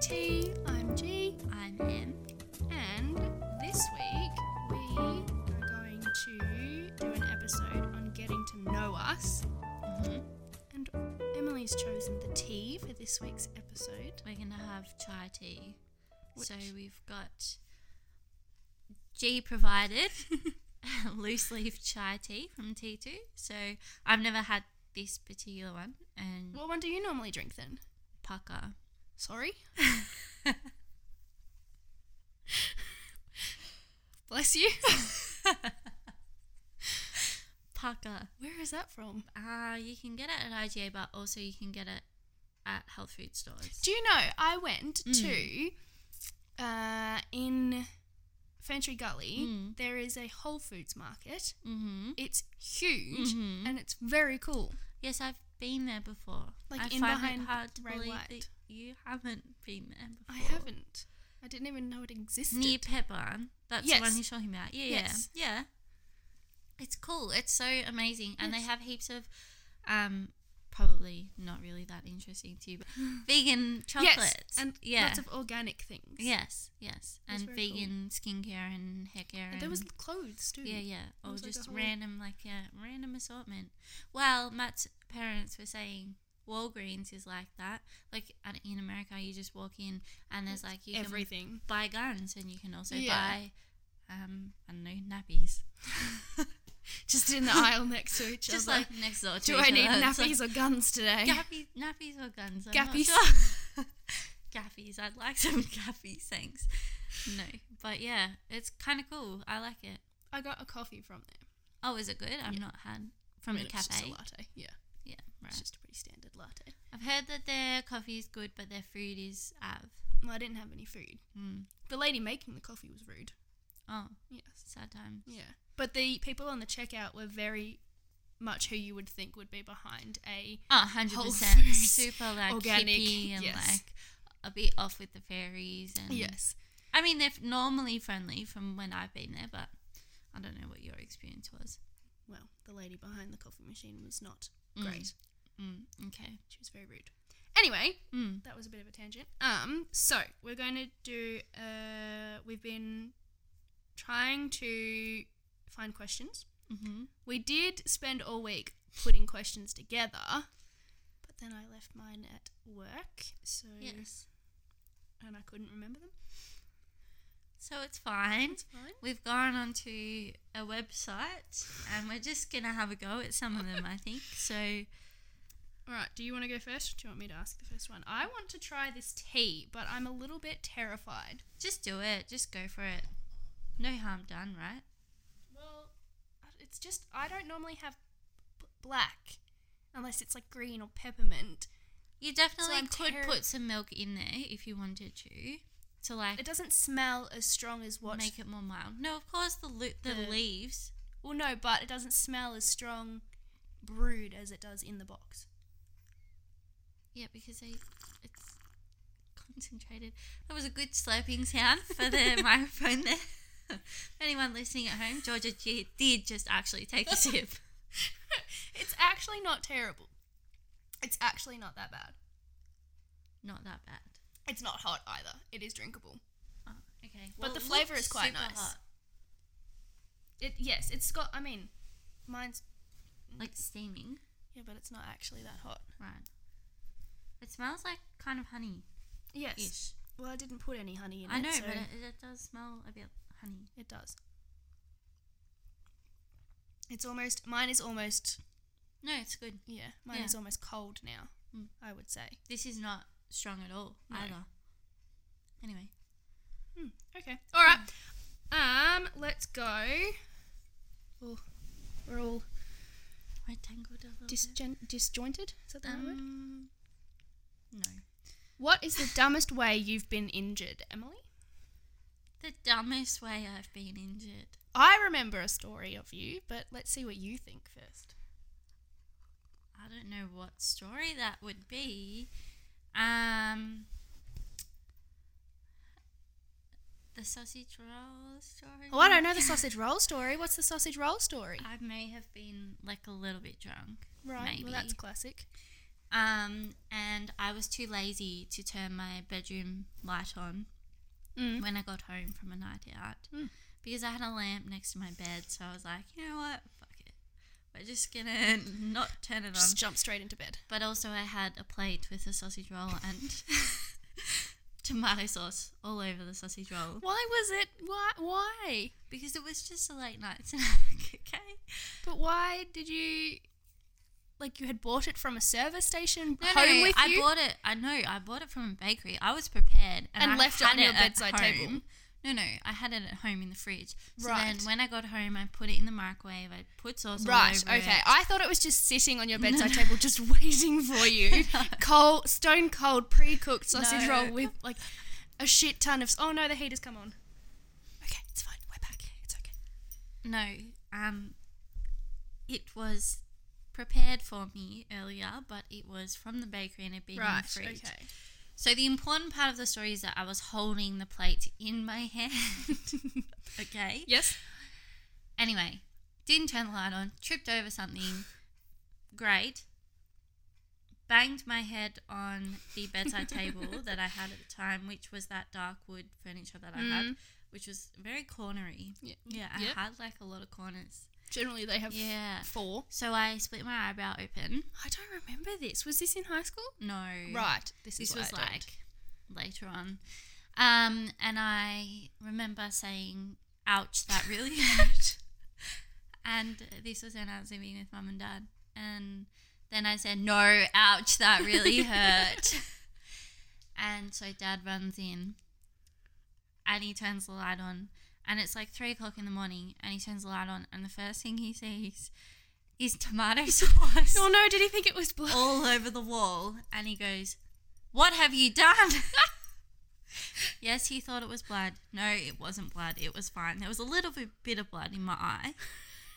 T. I'm G. I'm M. And this week we are going to do an episode on getting to know us. Mm-hmm. And Emily's chosen the tea for this week's episode. We're gonna have chai tea. So we've got G provided loose leaf chai tea from T2. So I've never had this particular one, and What one do you normally drink then? Pukka. Sorry? Bless you. Pukka. Where is that from? Uh, you can get it at IGA, but also you can get it at health food stores. Do you know I went Mm. to uh, in Ferntree Gully. Mm. There is a Whole Foods market. Mm-hmm. It's huge Mhm. and it's very cool. Yes, I've been there before. Like I in find behind it hard to believe White. You haven't been there before. I haven't. I didn't even know it existed. Near Pepper. That's the Yes. one you're talking about. Yeah, Yes. yeah. Yeah. It's cool. It's so amazing. And they have heaps of um probably not really that interesting to you, but vegan chocolates. Yes, and yeah. lots of organic things. yes, yes. That's And very cool. vegan skincare and hair care And there was clothes too. Yeah, yeah. Or was like just random, like, yeah, random assortment. Well, Matt's parents were saying Walgreens is like that. Like, at, in America, you just walk in and there's, like, you can Everything. buy guns and you can also Yeah. buy, um, I don't know, nappies. Just in the aisle next to each Just, other. Just like, next door to Do I need other. Nappies or guns today? Like, gappy, nappies or guns? I'm Gappies. sure. Gaffies. I'd like some gaffies, thanks. No. But, yeah, it's kind of cool. I like it. I got a coffee from there. Oh, is it good? I've Yeah. not had from the it's just a cafe. latte. Yeah, right. it's just a pretty standard latte. I've heard that their coffee is good, but their food is av. Well, I didn't have any food. Mm. The lady making the coffee was rude. Oh, Yes. sad times. Yeah. But the people on the checkout were very much who you would think would be behind a Oh, 100%. Whole Foods, Super like organic, hippie and yes. like a bit off with the fairies and yes. I mean they're normally friendly from when I've been there, but I don't know what your experience was. Well, the lady behind the coffee machine was not Mm. great. Mm, okay. She was very rude. Anyway, Mm. that was a bit of a tangent. Um, so we're going to do. Uh, we've been trying to find questions. Mm-hmm. We did spend all week putting questions together, but then I left mine at work, so Yes. and I couldn't remember them. So it's fine. It's fine. We've gone onto a website and we're just gonna have a go at some of them, I think. So All right. Do you want to go first? Or do you want me to ask the first one? I want to try this tea, but I'm a little bit terrified. just do it. Just go for it. No harm done, right? Well, it's just I don't normally have b- black unless it's like green or peppermint. You definitely I'm could terri- put some milk in there if you wanted to, to like It doesn't smell as strong as what. make it more mild. No, of course the lo- the, The- leaves. Well, no, but it doesn't smell as strong brewed as it does in the box. Yeah, because they it's concentrated. That was a good slurping sound for the microphone there. Anyone listening at home, Georgia G- did just actually take a sip. it's actually not terrible. It's actually not that bad. Not that bad. It's not hot either. It is drinkable. Oh, okay. But the flavour is quite nice. hot. It yes, it's got. I mean, mine's like steaming. yeah, but it's not actually that hot. Right. It smells like kind of honey Yes. ish. Well, I didn't put any honey in I it. know, so but it, it does smell a bit honey. it does. It's almost. Mine is almost. No, it's good. Yeah, mine Yeah. is almost cold now. Mm. I would say. This is not strong at all No. either. Anyway, Hmm, okay. All right. Um, let's go. Oh, we're all I tangled a little bit. disjointed. Is that the right word? No. What is the dumbest way you've been injured, Emily? The dumbest way I've been injured. I remember a story of you, but let's see what you think first. I don't know what story that would be. Um, the sausage roll story. Oh, I don't know the sausage roll story. What's the sausage roll story? I may have been like a little bit drunk. Right. maybe. Well, that's classic. Um, and I was too lazy to turn my bedroom light on Mm. when I got home from a night out Mm. because I had a lamp next to my bed. So I was like, you know what? Fuck it. We're just gonna not turn it on. Just jump straight into bed. But also, I had a plate with a sausage roll and tomato sauce all over the sausage roll Why was it? Why? Why? because it was just a late night snack. Okay. But why did you? Like you had bought it from a service station No, home no, with I you. bought it. I know I bought it from a bakery. I was prepared and, And I left it on your bedside table. No, no, I had it at home in the fridge. So Right. then when I got home, I put it in the microwave. I put sauce all Right. over Okay. it. I thought it was just sitting on your bedside table, just waiting for you. Cold, stone cold, pre-cooked sausage No. roll with like a shit ton of. Oh no, the heater's come on. Okay, it's fine. We're back. It's okay. No, um, it was prepared for me earlier, but it was from the bakery and it being in Right. the fridge. Okay. So the important part of the story is that I was holding the plate in my hand. okay. Yes. Anyway, didn't turn the light on, tripped over something. Great. Banged my head on the bedside table that I had at the time, which was that dark wood furniture that I had, Mm. which was very cornery. Yeah. Yeah, I Yep. had like a lot of corners. Generally, they have Yeah. four. So I split my eyebrow open. I don't remember this. Was this in high school? No. Right. This, This is was like later on. Um, and I remember saying, ouch, that really hurt. and this was when I was living with mum and dad. And then I said, no, ouch, that really hurt. and so dad runs in and he turns the light on. And it's like three o'clock in the morning and he turns the light on. And the first thing he sees is tomato sauce Oh no! Did he think it was blood? all over the wall and he goes, What have you done? yes, he thought it was blood. No, it wasn't blood. It was fine. There was a little bit, bit of blood in my eye,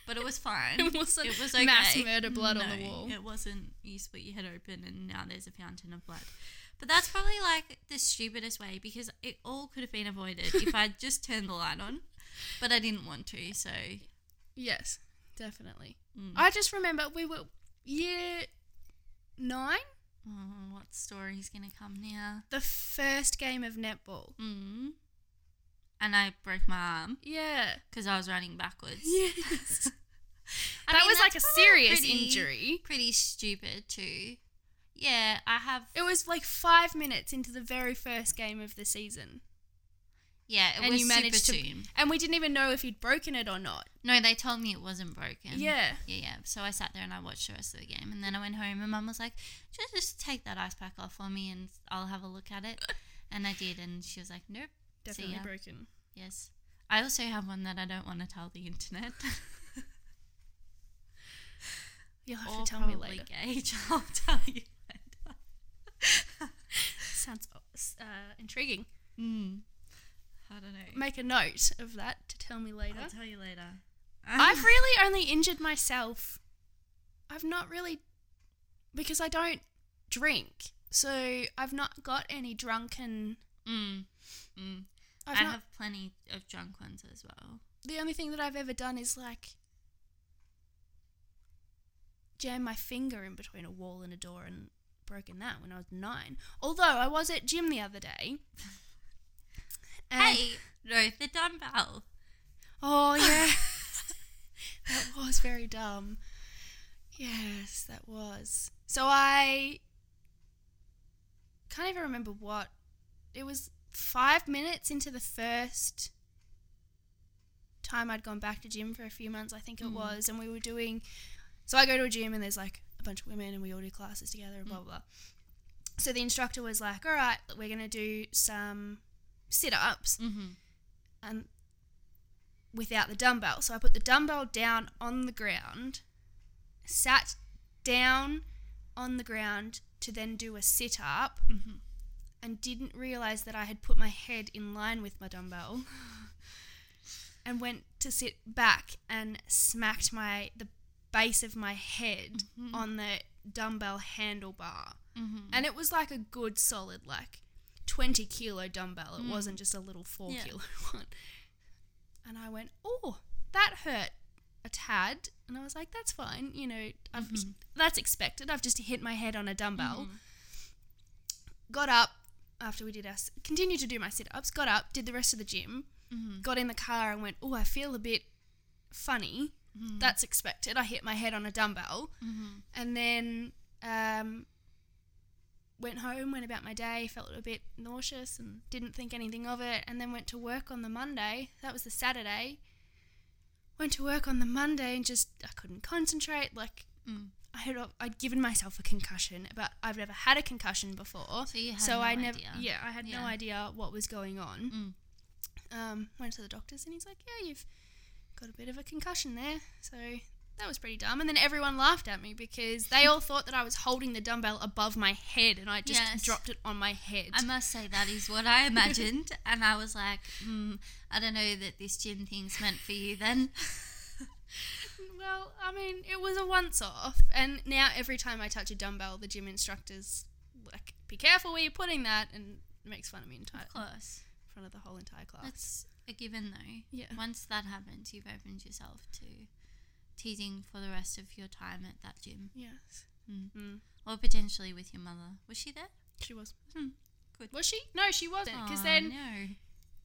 but it was fine. It wasn't it was okay. mass murder blood on the wall. It wasn't you split your head open and now there's a fountain of blood. But that's probably like the stupidest way because it all could have been avoided if I'd just turned the light on. But I didn't want to, so Yes, definitely. mm. I just remember we were year nine, oh, what story's gonna come now? the first game of netball. Mm. And I broke my arm Yeah. because I was running backwards. Yes. That mean, was like a serious pretty- injury. Pretty stupid too. Yeah, I have. It was like five minutes into the very first game of the season, Yeah, it and was you managed super to- soon. and we didn't even know if you'd broken it or not. No, they told me it wasn't broken. Yeah. Yeah, yeah. So I sat there and I watched the rest of the game, and then I went home, and Mum was like, "Just, just take that ice pack off for me, and I'll have a look at it." and I did, and she was like, "Nope." Definitely broken. Yes. I also have one that I don't want to tell the internet. You'll have or to tell me later. Gage. I'll tell you. Sounds uh, intriguing. Hmm. I don't know. Make a note of that to tell me later. I'll tell you later. I've really only injured myself. I've not really because I don't drink, so I've not got any drunken. Mm. Mm. I've I not, have plenty of drunk ones as well. the only thing that I've ever done is like jam my finger in between a wall and a door and broken that when I was nine. Although I was at gym the other day. hey, no, the dumbbell. Oh yeah. that was very dumb. Yes, that was. So I can't even remember what. It was five minutes into the first time I'd gone back to gym for a few months, I think it Mm. was, and we were doing. So I go to a gym and there's like a bunch of women and we all do classes together and blah blah. blah. So the instructor was like, "All right, we're gonna do some sit ups." Mm-hmm. and without the dumbbell. So I put the dumbbell down on the ground, sat down on the ground to then do a sit up, Mm-hmm. and didn't realize that I had put my head in line with my dumbbell. And went to sit back and smacked my the base of my head Mhm. on the dumbbell handlebar. Mm-hmm. And it was like a good solid, like 20 kilo dumbbell. It Mm. wasn't just a little four Yeah. kilo one. And I went, oh, that hurt. a tad, and I was like, that's fine. You know, I've, that's expected. I've just hit my head on a dumbbell. Got up after we did our continued to do my sit ups. Got up, did the rest of the gym. Got in the car and went, oh, I feel a bit funny. That's expected. I hit my head on a dumbbell, and then um, went home, went about my day, felt a bit nauseous and didn't think anything of it, and then went to work on the Monday. That was the Saturday. Went to work on the Monday and just I couldn't concentrate. Like Mm. I had I'd given myself a concussion, but I've never had a concussion before. So you had so no I never, idea. yeah, I had no idea what was going on. Mm. Um, went to the doctors and he's like, "Yeah, you've got a bit of a concussion there." So that was pretty dumb. And then everyone laughed at me because they all thought that I was holding the dumbbell above my head and I just Yes. dropped it on my head. I must say that is what I imagined, and I was like, mm, I don't know that this gym thing's meant for you. Then well, I mean, it was a once off, and now every time I touch a dumbbell, the gym instructors like, "Be careful where you're putting that," and makes fun of me in of course, front of the whole entire class. that's a given though. yeah. Once that happens, you've opened yourself to teasing for the rest of your time at that gym, Yes. Mm. Mm. or potentially with your mother. Was she there? She was. Hmm, good. Was she? No, she wasn't. Because Aw, then no.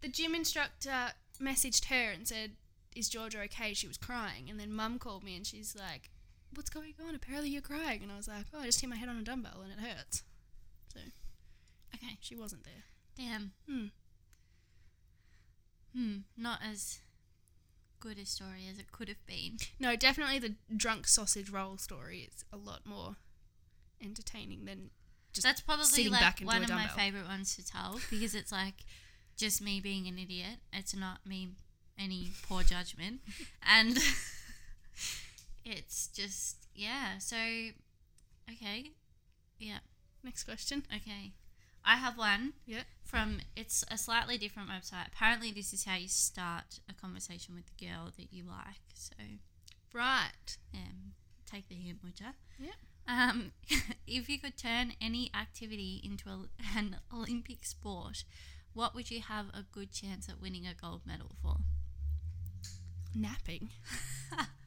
the gym instructor messaged her and said, "Is Georgia okay?" She was crying, and then Mum called me and she's like, "What's going on? Apparently you're crying." And I was like, "Oh, I just hit my head on a dumbbell and it hurts." So Okay, she wasn't there. damn. Hmm. Hmm, not as good a story as it could have been. No, definitely the drunk sausage roll story is a lot more entertaining than just That's probably like one of my favorite ones to tell because it's like just me being an idiot. It's not me any poor judgment, and it's just yeah. So okay, yeah, next question. okay. I have one Yeah. from it's a slightly different website. Apparently, this is how you start a conversation with the girl that you like. So Right. um, take the hint, would ya? Yeah. Um, if you could turn any activity into a, an Olympic sport, what would you have a good chance at winning a gold medal for? Napping.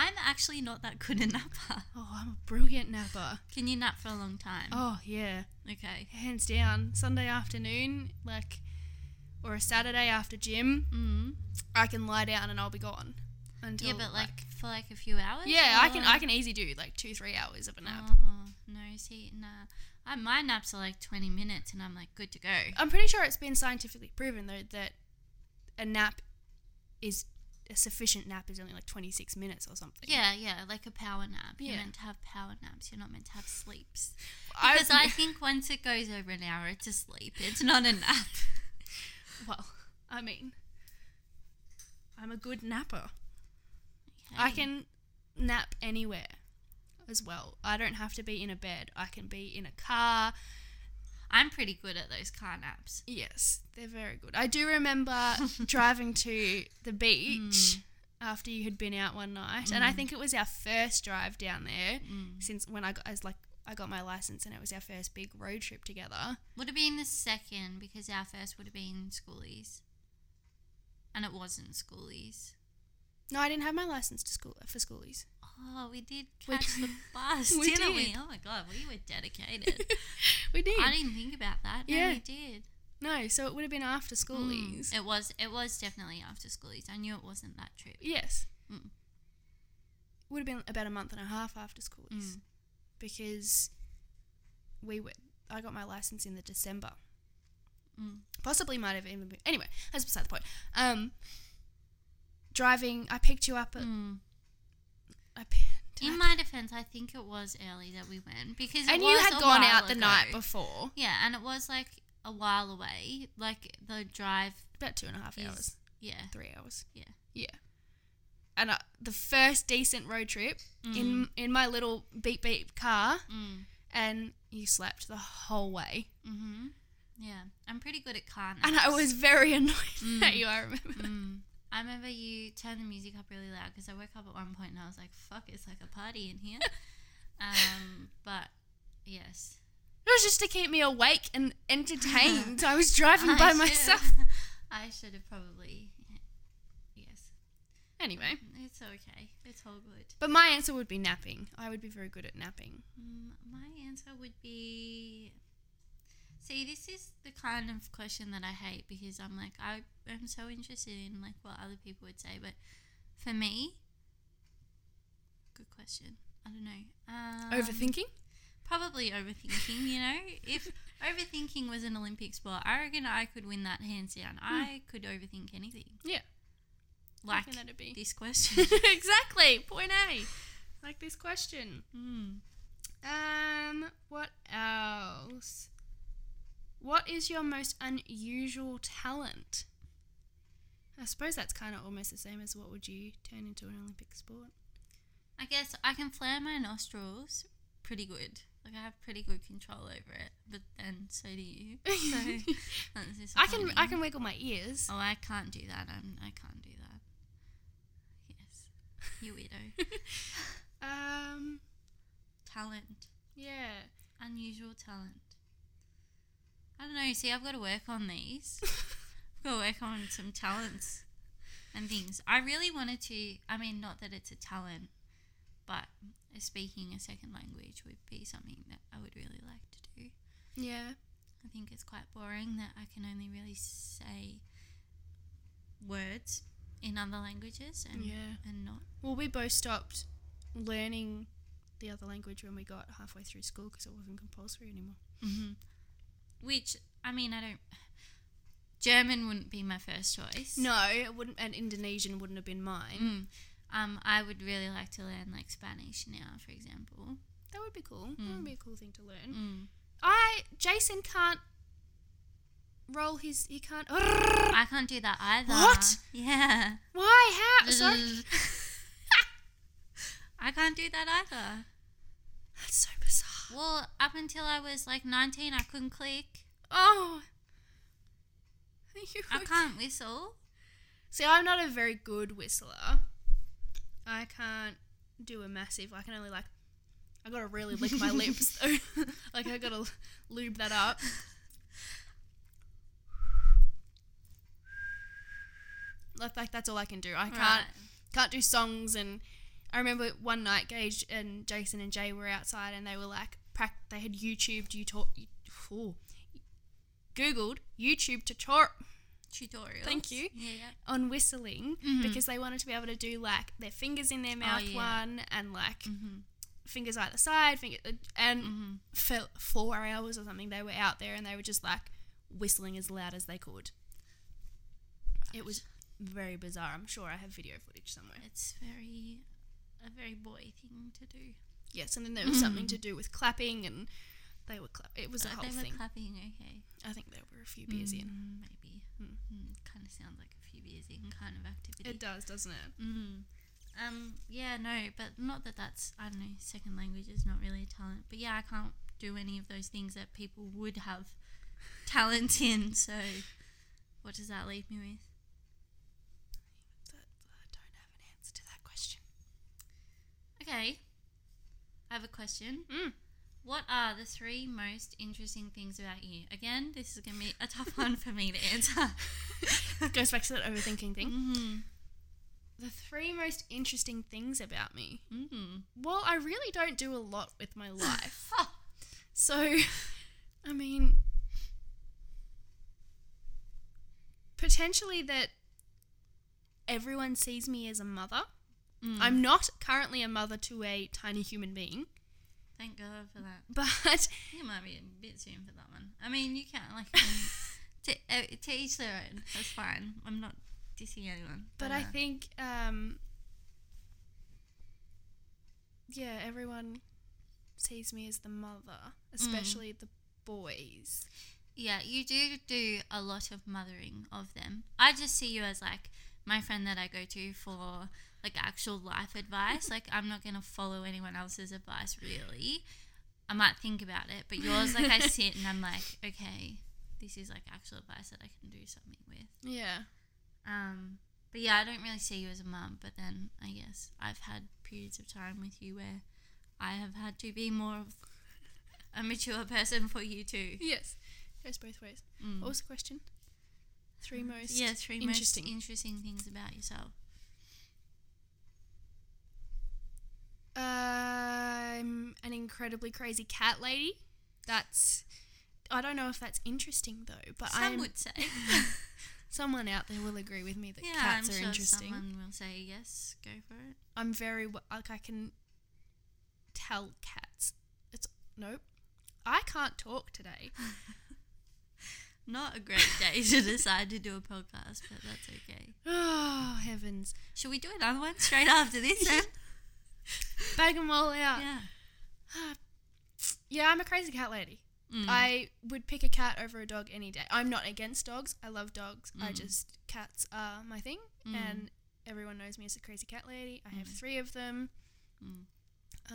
I'm actually not that good a napper. Oh, I'm a brilliant napper. Can you nap for a long time? Oh yeah. Okay. hands down sunday afternoon like or a saturday after gym Mm. i can lie down and i'll be gone until Yeah, but like for like a few hours. yeah i can i can easy do like two three hours of a nap Oh no, see, nah. I, my naps are like 20 minutes, and I'm like good to go. i'm pretty sure it's been scientifically proven though that a nap is a sufficient nap is only like 26 minutes or something Yeah, yeah, like a power nap. You're Yeah. meant to have power naps. You're not meant to have sleeps. I- Because I think once it goes over an hour, it's a sleep. It's not a nap. well i mean i'm a good napper i can nap anywhere as well i don't have to be in a bed i can be in a car I'm pretty good at those car naps. Yes, they're very good. I do remember driving to the beach hmm. after you had been out one night, and I hmm. think it was our first drive down there hmm. since when I got as like I got my license, and it was our first big road trip together. Would have been the second because our first would have been schoolies. And it wasn't schoolies. No, I didn't have my license to school for schoolies. Oh, we did We- catch the bus, we didn't we? Oh my god, we were dedicated. we did. I didn't think about that. No, Yeah. we did. no, so it would have been after schoolies. Mm, It was. It was definitely after schoolies. I knew it wasn't that trip. Yes. Mm. Would have been about a month and a half after schoolies Mm. because we were. I got my license in the December. Mm. Possibly might have even been. Anyway, that's beside the point. Um, driving, I picked you up at. Mm. I, p- did In I- my defense, I think it was early that we went because it and you had gone out the ago. night before, Yeah, and it was like a while away. Like the drive. about two and a half Is- hours, Yeah. three hours. Yeah. Yeah. And uh, the first decent road trip in in my little beep beep car, Mm. and you slept the whole way, Mhm. Yeah, I'm pretty good at car naps. and I was very annoyed Mm. at you. I remember. I remember you turned the music up really loud because I woke up at one point and I was like, "Fuck, it's like a party in here." um, but yes, It was just to keep me awake and entertained. I was driving I by should've- myself. I should have probably, yes. Anyway, It's okay. It's all good. but my answer would be napping. I would be very good at napping. Mm, my answer would be. See, this is the kind of question that I hate because I'm like I am so interested in like what other people would say, but for me, good question. I don't know. Um, Overthinking? Probably overthinking. You know, if overthinking was an Olympic sport, I reckon I could win that hands down. I could overthink anything. Yeah. Like this question. exactly. Point A. Like this question. mm. Um, what else? What is your most unusual talent? I suppose that's kind of almost the same as what would you turn into an Olympic sport? I guess I can flare my nostrils pretty good. Like I have pretty good control over it, but then so do you. So that's I can I can wiggle my ears. Oh, I can't do that. I'm. I can't do that. Yes, you weirdo. Um, talent, yeah. unusual talent. I don't know. See, I've got to work on these. I've got to work on some talents and things. I really wanted to. I mean, not that it's a talent, but speaking a second language would be something that I would really like to do. Yeah. I think it's quite boring that I can only really say words in other languages and Yeah. and not. Well, we both stopped learning the other language when we got halfway through school because it wasn't compulsory anymore. Mm-hmm. Which I mean, I don't. German wouldn't be my first choice. No, it wouldn't, and Indonesian wouldn't have been mine. Mm. Um, I would really like to learn like Spanish now, for example. That would be cool. That Mm. would be a cool thing to learn. Mm. I Jason can't roll his. He can't. I can't do that either. What? Yeah. Why? How? Sorry. I can't do that either. That's so bizarre. Well, up until I was like 19, I couldn't click. Oh. You I can't whistle. See, I'm not a very good whistler. I can't do a massive. I can only like. I gotta really lick my lips though. like I gotta lube that up. Like, like that's all I can do. I can't Right. can't do songs and I remember one night Gage and Jason and Jay were outside and they were like they had YouTubed you talk ooh, Googled YouTube tutorial Tutorials. Thank you. Yeah, yeah. on whistling Mhm. because they wanted to be able to do like their fingers in their mouth Oh, yeah. one and like Mm-hmm. fingers either side finger and Mm-hmm. for four hours or something they were out there and they were just like whistling as loud as they could it was very bizarre i'm sure i have video footage somewhere It's very, a very boy thing to do. yes and then there was something to do with clapping and they were clap it was a Uh, whole they were thing clapping, okay. i think there were a few beers in Mm, Maybe. Mm. Mm, kind of sounds like a few beers in kind of activity. it does doesn't it Mm. Um, yeah, no, but not that that's, I don't know, second language is not really a talent. But yeah, I can't do any of those things that people would have talent in. So what does that leave me with? That- I don't have an answer to that question Okay, I have a question. Mm. What are the three most interesting things about you? Again, this is going to be a tough one for me to answer. goes back to that overthinking thing mm-hmm. the three most interesting things about me Mm-hmm. Well, I really don't do a lot with my life. so, I mean, potentially that everyone sees me as a mother. Mm. I'm not currently a mother to a tiny human being, Thank God for that. but You might be a bit soon for that one. I mean, you can't like um, to, uh, to each their own. That's fine. I'm not dissing anyone. but I uh, think um yeah, everyone sees me as the mother, especially the boys. yeah, you do do a lot of mothering of them. I just see you as like my friend that I go to for like actual life advice. like I'm not gonna follow anyone else's advice really. I might think about it, but yours like I sit and I'm like, okay, this is like actual advice that I can do something with. Yeah. Um, but yeah, I don't really see you as a mum. But then I guess I've had periods of time with you where I have had to be more of a mature person for you too. Yes. Goes both ways. Mm. What was the question? Three most yeah, three interesting. most interesting things about yourself. Um, an incredibly crazy cat lady. That's I don't know if that's interesting though, but Some I'm would say. someone out there will agree with me that yeah, cats I'm are sure interesting. someone will say yes. Go for it. I'm very like I can tell cats. It's nope. I can't talk today. Not a great day to decide to do a podcast, but that's okay. Oh heavens! Should we do another one straight after this then? Bag them all out. yeah. Yeah, I'm a crazy cat lady. Mm. I would pick a cat over a dog any day. I'm not against dogs. I love dogs. I Mm. just cats are my thing, Mm. and everyone knows me as a crazy cat lady. I have Mm. three of them, Mm.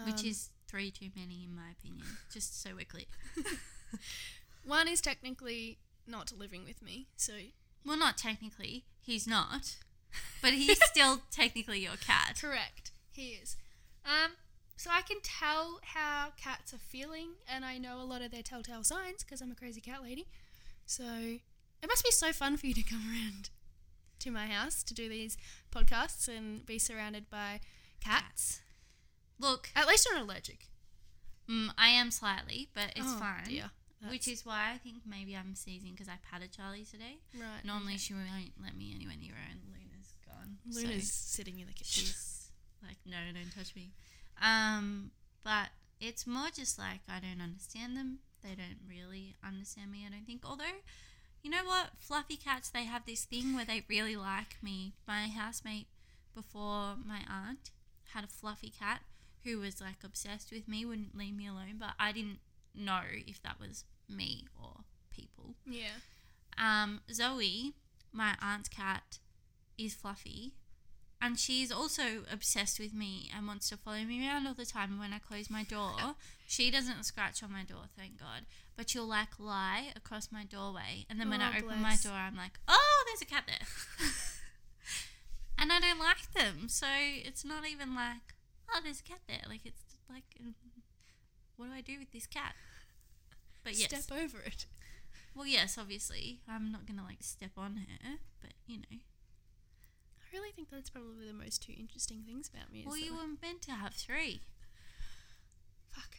Which Um, is three too many, in my opinion. Just so we're clear. one is technically not living with me, so Well, not technically. He's not. But he's still technically your cat. correct. He is. Um, so I can tell how cats are feeling, and I know a lot of their telltale signs because I'm a crazy cat lady. So it must be so fun for you to come around to my house to do these podcasts and be surrounded by cats. Look, At least you're not allergic. mm, I am slightly, but it's Oh, fine. dear. Which is why I think maybe I'm sneezing because I patted Charlie today. right. Normally okay. she won't let me anywhere near her, and Luna's gone. so Luna's sitting in the kitchen. Like, no, don't touch me. Um, but it's more just like I don't understand them. They don't really understand me. I don't think. Although, you know what, fluffy cats they have this thing where they really like me. My housemate before my aunt had a fluffy cat who was like obsessed with me, wouldn't leave me alone. But I didn't know if that was me or people. Yeah. Um, Zoe, my aunt's cat, is fluffy. And she's also obsessed with me and wants to follow me around all the time. And when I close my door, she doesn't scratch on my door, thank God. But she'll like lie across my doorway. And then when Oh, I open my door, I'm like, oh, there's a cat there. and I don't like them. So it's not even like, oh, there's a cat there. Like, it's like, um, what do I do with this cat? But yes. Step over it. Well, yes, obviously. I'm not going to like step on her, but you know. I really think that's probably the most two interesting things about me. Well, you were meant to have three. Fuck.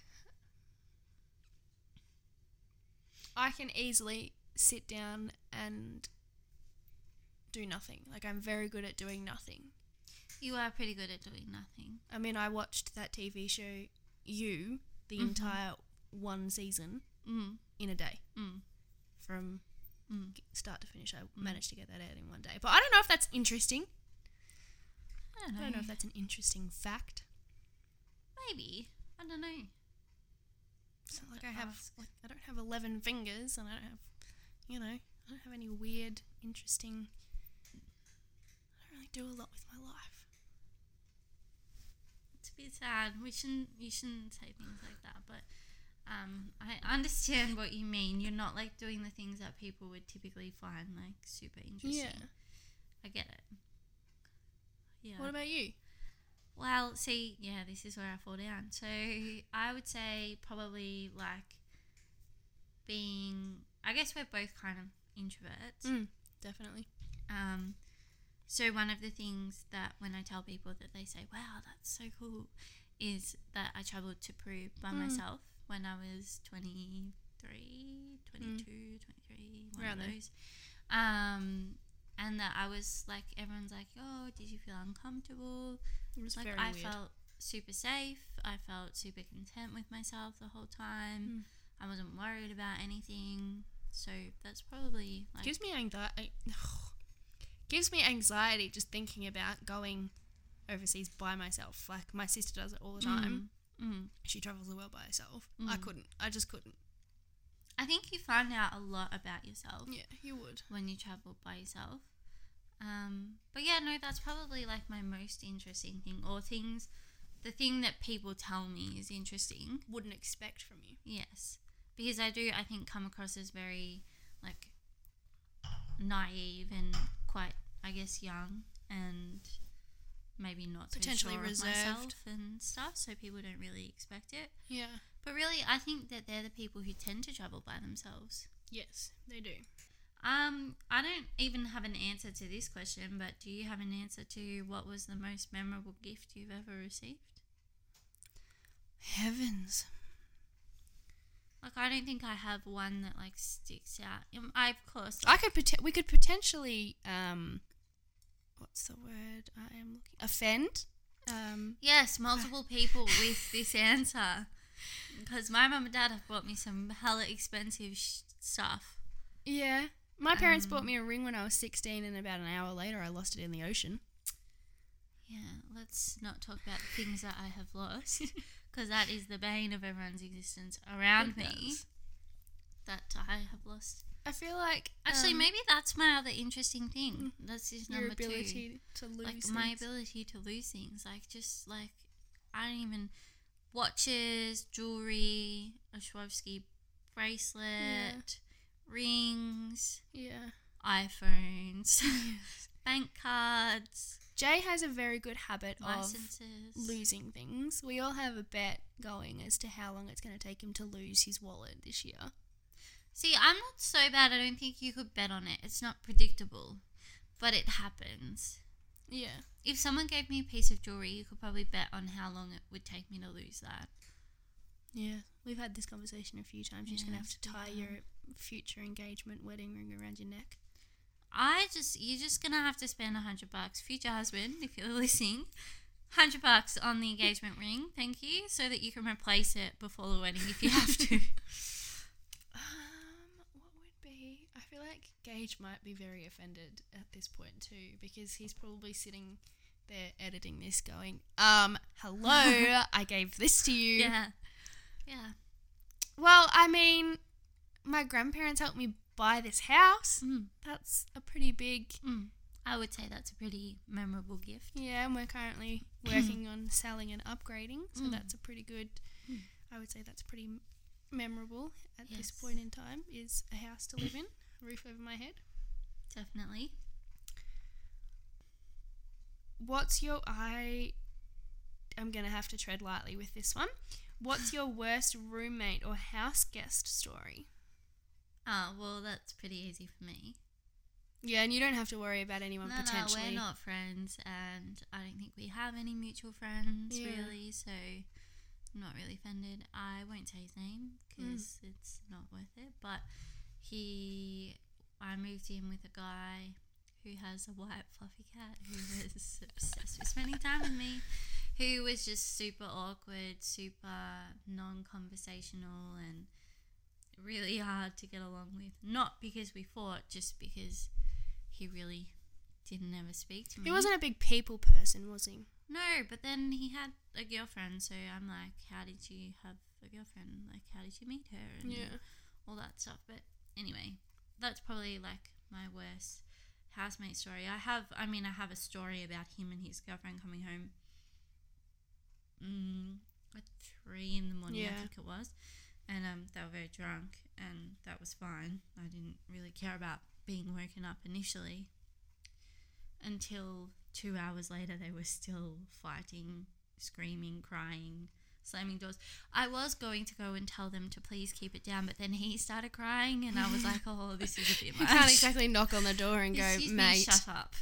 I can easily sit down and do nothing. Like I'm very good at doing nothing. You are pretty good at doing nothing. I mean, I watched that TV show You the Mhm. entire one season Mm. in a day Mm. from Mm. start to finish. I managed to get that out in one day. But I don't know if that's interesting. I don't know. I don't know if that's an interesting fact. Maybe. I don't know. It's not like I have ask. like I don't have eleven fingers and I don't have you know, I don't have any weird, interesting I don't really do a lot with my life. It's a bit sad. We shouldn't. You shouldn't say things like that. But um, I understand what you mean. You're not like doing the things that people would typically find like super interesting. Yeah. I get it. Yeah. What about you? Well, see, yeah, this is where I fall down. So I would say probably like being. I guess we're both kind of introverts. Mm, definitely. Um, so one of the things that when I tell people that they say, "Wow, that's so cool," is that I travelled to Peru by Mm. myself when I was 23, 22, 23, one Around of those. Um, and that I was like, everyone's like, "Oh, did you feel uncomfortable?" It was like I weird. felt super safe. I felt super content with myself the whole time. Mm. I wasn't worried about anything. So that's probably like gives me anxiety. gives me anxiety just thinking about going overseas by myself. Like my sister does it all the time. Mm, mm. She travels the world by herself. I Mm. couldn't. I just couldn't. I think you find out a lot about yourself Yeah, you would. when you travel by yourself. Um, but yeah, no, that's probably like my most interesting thing, or things, the thing that people tell me is interesting. Wouldn't expect from you. Yes, because I do, I think, come across as very like naive and quite, I guess, young and maybe not so Potentially sure of reserved. and stuff. So people don't really expect it. Yeah. But really, I think that they're the people who tend to travel by themselves. Yes, they do. Um, I don't even have an answer to this question, but do you have an answer to what was the most memorable gift you've ever received? Heavens. Like I don't think I have one that like sticks out. Um, I of course I could pot- we could potentially um what's the word I am looking offend um yes, multiple people with this answer because my mum and dad have bought me some hella expensive sh- stuff. yeah my parents Um, bought me a ring when I was 16 and about an hour later I lost it in the ocean Yeah, let's not talk about the things that I have lost because that is the bane of everyone's existence around me that I have lost. I feel like Actually, um, maybe that's my other interesting thing. That's just your number two. ability to lose like my ability to lose things like just like i don't even watches jewelry a Swarovski bracelet rings yeah. iphones bank cards. Jay has a very good habit of losing things. We all have a bet going as to how long it's going to take him to lose his wallet this year. see i'm not so bad i don't think you could bet on it. It's not predictable but it happens Yeah. if someone gave me a piece of jewelry you could probably bet on how long it would take me to lose that Yeah. We've had this conversation a few times. You're just going to have to tie your future engagement wedding ring around your neck. I just you're just gonna have to spend a hundred bucks, future husband, if you're listening, hundred bucks on the engagement ring, thank you, so that you can replace it before the wedding if you have to. Um, what would be? I feel like Gage might be very offended at this point too, because he's probably sitting there editing this, going, "Um, hello, I gave this to you." yeah, yeah. Well, I mean, my grandparents helped me buy this house. Mm, That's a pretty big. mm. I would say that's a pretty memorable gift. Yeah, and we're currently working on selling and upgrading, so Mm. that's a pretty good. Mm. I would say that's pretty memorable at this point in time. Is a house to live in, roof over my head. Definitely. What's your I? I'm gonna have to tread lightly with this one. What's your worst roommate or house guest story? Oh well, that's pretty easy for me. Yeah, and you don't have to worry about anyone No, no, potentially. we're not friends, and I don't think we have any mutual friends Yeah. really. So, I'm not really offended. I won't say his name hmm. because it's not worth it. But he, I moved in with a guy who has a white fluffy cat who was obsessed with spending time with me. Who was just super awkward, super non-conversational, and really hard to get along with. Not because we fought, just because he really didn't ever speak to me. He wasn't a big people person, was he? No, but then he had a girlfriend, so I'm like, how did you have a girlfriend? Like, how did you meet her? And all that stuff. But anyway, that's probably like my worst housemate story. I have, I mean, I have a story about him and his girlfriend coming home mm, at three in the morning, Yeah. I think it was. And um, they were very drunk, and that was fine. I didn't really care about being woken up initially until two hours later, they were still fighting, screaming, crying, slamming doors. I was going to go and tell them to please keep it down, but then he started crying, and I was like, "Oh, this is a bit much." You can't exactly knock on the door and go, Excuse me, mate. shut up.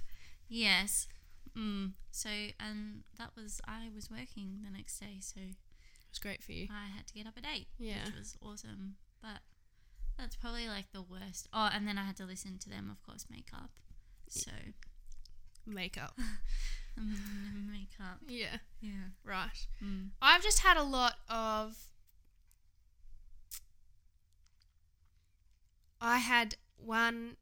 Yes. Mm. So, and that was I was working the next day, so It was great for you. I had to get up at eight, Yeah. which was awesome. But that's probably like the worst. Oh, and then I had to listen to them, of course, make up. So make up. yeah, Yeah. right. Mm. I've just had a lot of. I had one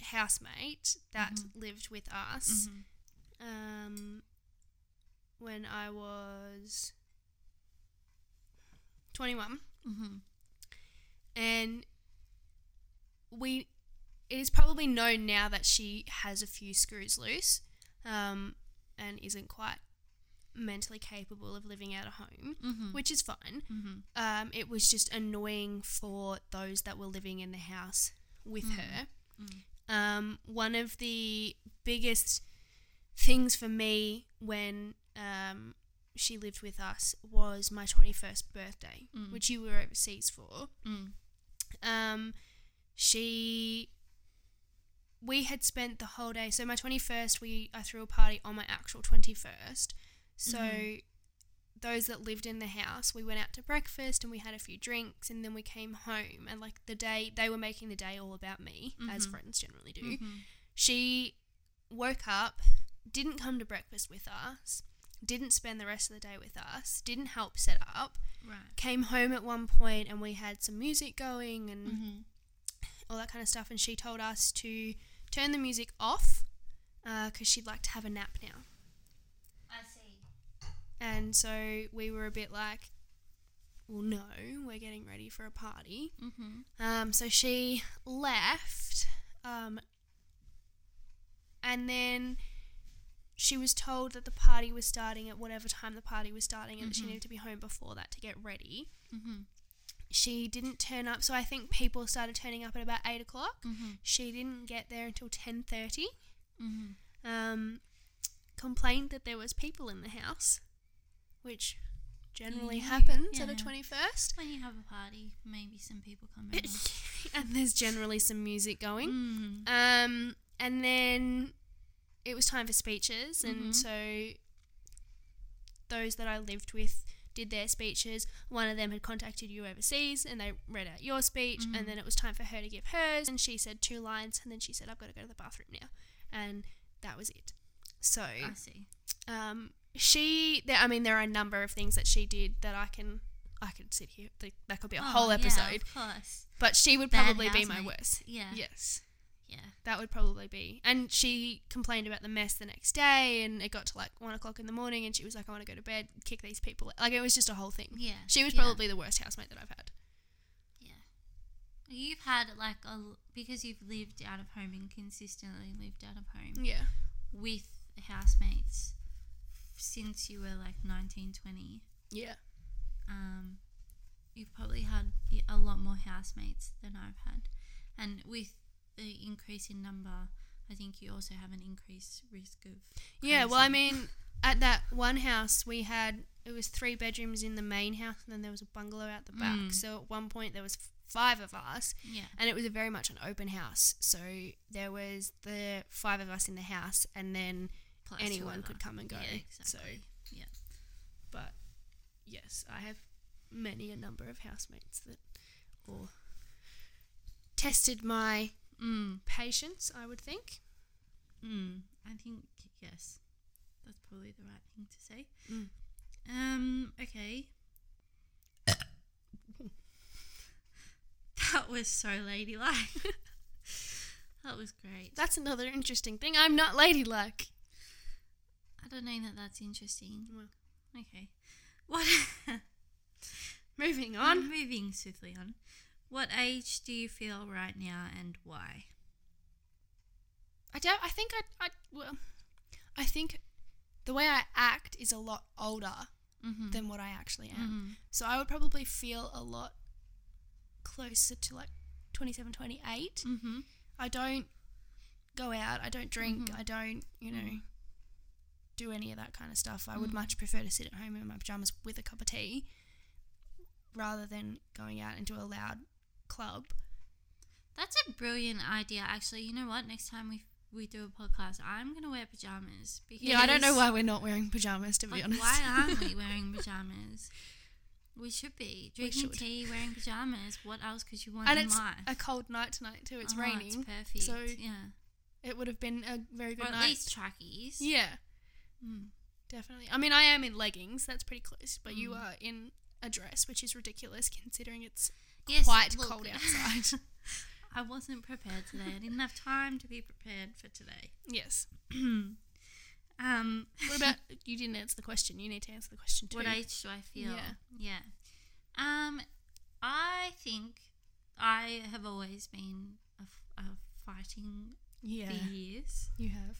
housemate that Mhm. lived with us Mhm. um, when I was 21. Mhm. and we it is probably known now that she has a few screws loose um, and isn't quite mentally capable of living out of home Mhm. which is fine Mhm. um, it was just annoying for those that were living in the house with Mm. her Mm. um, one of the biggest things for me when um, she lived with us was my 21st birthday Mm. which you were overseas for Mm. um, she we had spent the whole day so my 21st we i threw a party on my actual 21st so Mhm. those that lived in the house, we went out to breakfast and we had a few drinks and then we came home and like the day they were making the day all about me, as Mhm. friends generally do. Mhm. She woke up, didn't come to breakfast with us, didn't spend the rest of the day with us, didn't help set up, Right. came home at one point and we had some music going and Mm-hmm. all that kind of stuff. And she told us to turn the music off because she'd like to have a nap now. I see. And so we were a bit like, well, no, we're getting ready for a party. Mm-hmm. Um, so she left, um, and then she was told that the party was starting at whatever time the party was starting, and that she Mhm. needed to be home before that to get ready. Mm-hmm. She didn't turn up, so I think people started turning up at about eight o'clock. Mm-hmm. She didn't get there until ten thirty. Mm-hmm. Um, complained that there was people in the house, which generally Yeah, happens at a twenty first. When you have a party, maybe some people come over. and there's generally some music going. mm. Um, and then it was time for speeches, and Mhm. so those that I lived with did their speeches. One of them had contacted you overseas, and they read out your speech, Mhm. and then it was time for her to give hers, and she said two lines, and then she said, "I've got to go to the bathroom now," and that was it. So, I see. um, she, there, I mean, there are a number of things that she did that I can. I could sit here. That could be a Oh, whole yeah, episode. of course. But she would Bad probably be my worst. Yeah. Yes. Yeah. That would probably be. And she complained about the mess the next day, and it got to like one o'clock in the morning, and she was like, "I want to go to bed, kick these people." out." Like it was just a whole thing. Yeah. She was yeah, probably the worst housemate that I've had. Yeah. You've had like a. because you've lived out of home and consistently lived out of home Yeah. with housemates since you were like 19, 20. Yeah. um, you've probably had a lot more housemates than I've had. And with the increase in number, I think you also have an increased risk of. Yeah. Well, I mean, at that one house we had it was three bedrooms in the main house, and then there was a bungalow out the back. Mm. So at one point there was five of us, Yeah. and it was a very much an open house. So there was the five of us in the house, and then Plus anyone whoever. could come and go. Yeah, So exactly. yeah. but yes, I have many a number of housemates that or tested my Mm. patience, I would think. Mm. I think yes, that's probably the right thing to say. Mm. Um. Okay. that was so ladylike. that was great. That's another interesting thing. I'm not ladylike. I don't know that that's interesting. Well. Okay. What? Moving I'm on. moving swiftly on. What age do you feel right now and why? I don't I think I I well I think the way I act is a lot older Mm-hmm. than what I actually am. mm-hmm. So I would probably feel a lot closer to like 27, 28. Mm-hmm. I don't go out. I don't drink. Mhm. I don't, you know, Mm. do any of that kind of stuff. I would Mm. much prefer to sit at home in my pajamas with a cup of tea rather than going out into a loud club. That's a brilliant idea, actually. You know what? Next time we we do a podcast, I'm gonna wear pajamas. Because Yeah, I don't know why we're not wearing pajamas to be Like, honest. why aren't we wearing pajamas? We should be drinking should. tea, wearing pajamas. What else could you want and in it's life? a cold night tonight too. It's Oh, raining. perfect. so yeah, It would have been a very or good at night. least trackies. yeah, Mm. definitely. I mean, I am in leggings. That's pretty close. But you Mm. are in a dress, which is ridiculous considering it's Yes, quite look, cold outside. I wasn't prepared today. I didn't have time to be prepared for today. yes. um, What about you? Didn't answer the question. You need to answer the question too. what age do I feel? Yeah. Yeah. Um, I think I have always been a fighting yeah, for years. you have.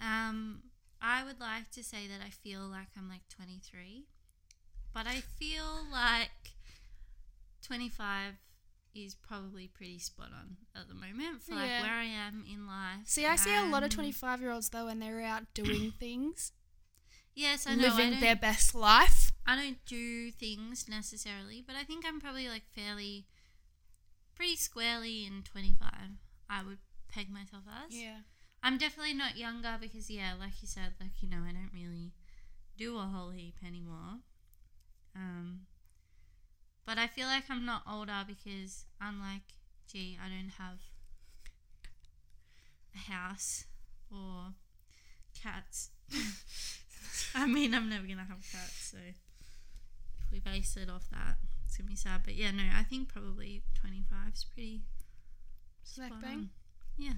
Um, I would like to say that I feel like I'm like 23, but I feel like 25 is probably pretty spot on at the moment for like Yeah. where I am in life. See, I see a lot of Um, 25 year olds though, and they're out doing things, Yes, I know. Living don't, their best life. I don't do things necessarily, but I think I'm probably like fairly, pretty squarely in 25. I would peg myself as. Yeah. I'm definitely not younger because, yeah, like you said, like, you know, I don't really do a whole heap anymore. Um, but I feel like I'm not older because, unlike G, I don't have a house or cats. I mean, I'm never gonna have cats, so if we base it off that, it's gonna be sad. But yeah, no, I think probably 25 is pretty Smack spot bang. on. Yeah.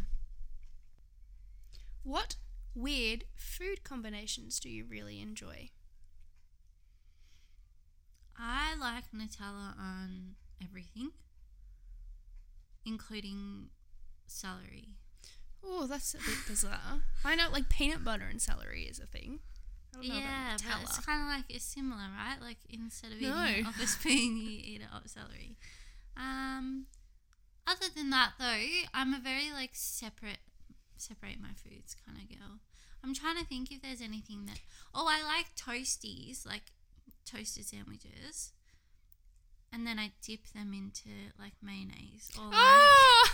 What weird food combinations do you really enjoy? I like Nutella on everything, including celery. Oh, that's a bit bizarre. I know, like peanut butter and celery is a thing. I don't know Yeah, but it's kind of like it's similar, right? Like instead of eating No. it off a spoon, you eat it off celery. Um, other than that, though, I'm a very like separate, separate my foods kind of girl. I'm trying to think if there's anything that. Oh, I like toasties, like toasted sandwiches, and then I dip them into like mayonnaise or like, Oh!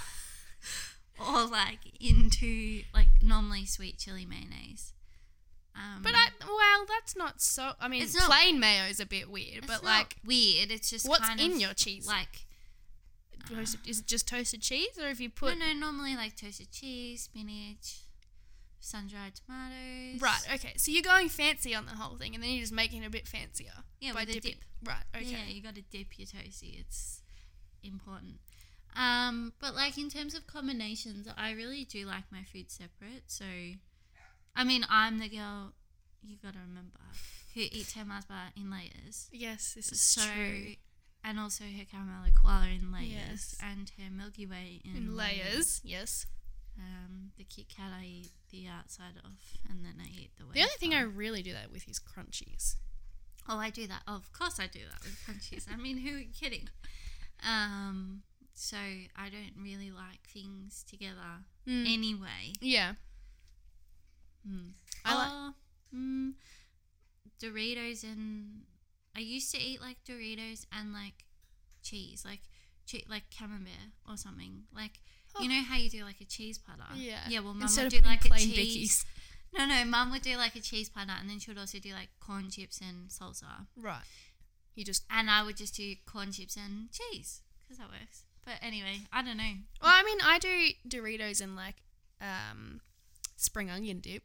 or like into like normally sweet chili mayonnaise. Um, But I, well, that's not so. I mean, It's not- plain mayo is a bit weird, It's but not like, weird. It's just what's kind in of your cheese? like toasted, is it just toasted cheese, or if you put no, no, normally like toasted cheese, spinach, sun dried tomatoes. right? Okay, so you're going fancy on the whole thing, and then you're just making it a bit fancier. Yeah, by with dipping- dip. Right. Okay. Yeah, you got to dip your toasty. It's important. Um, but like in terms of combinations, I really do like my food separate. So, I mean, I'm the girl. You got to remember who eats her Mars bar in layers. Yes, this is so, true. and also her caramel koala in layers, Yes. and her Milky Way in, In layers, yes. Um, the Kit Kat I eat the outside of, and then I eat the. Way. The only thing I really do that with is crunchies. oh, I do that. of course, I do that with crunchies. I mean, who are you kidding? Um, so I don't really like things together Mm. anyway. Yeah. Hmm. I like- Oh, mm, Doritos and I used to eat like Doritos and like cheese, like che- like camembert or something. Like Oh. you know how you do like a cheese platter. Yeah. Yeah. Well, mum Instead would do putting like a plain cheese. Vickies. No, no, mum would do like a cheese platter, and then she would also do like corn chips and salsa, Right. You just. and I would just do corn chips and cheese because that works. But anyway, I don't know. Well, I mean, I do Doritos and like um, spring onion dip.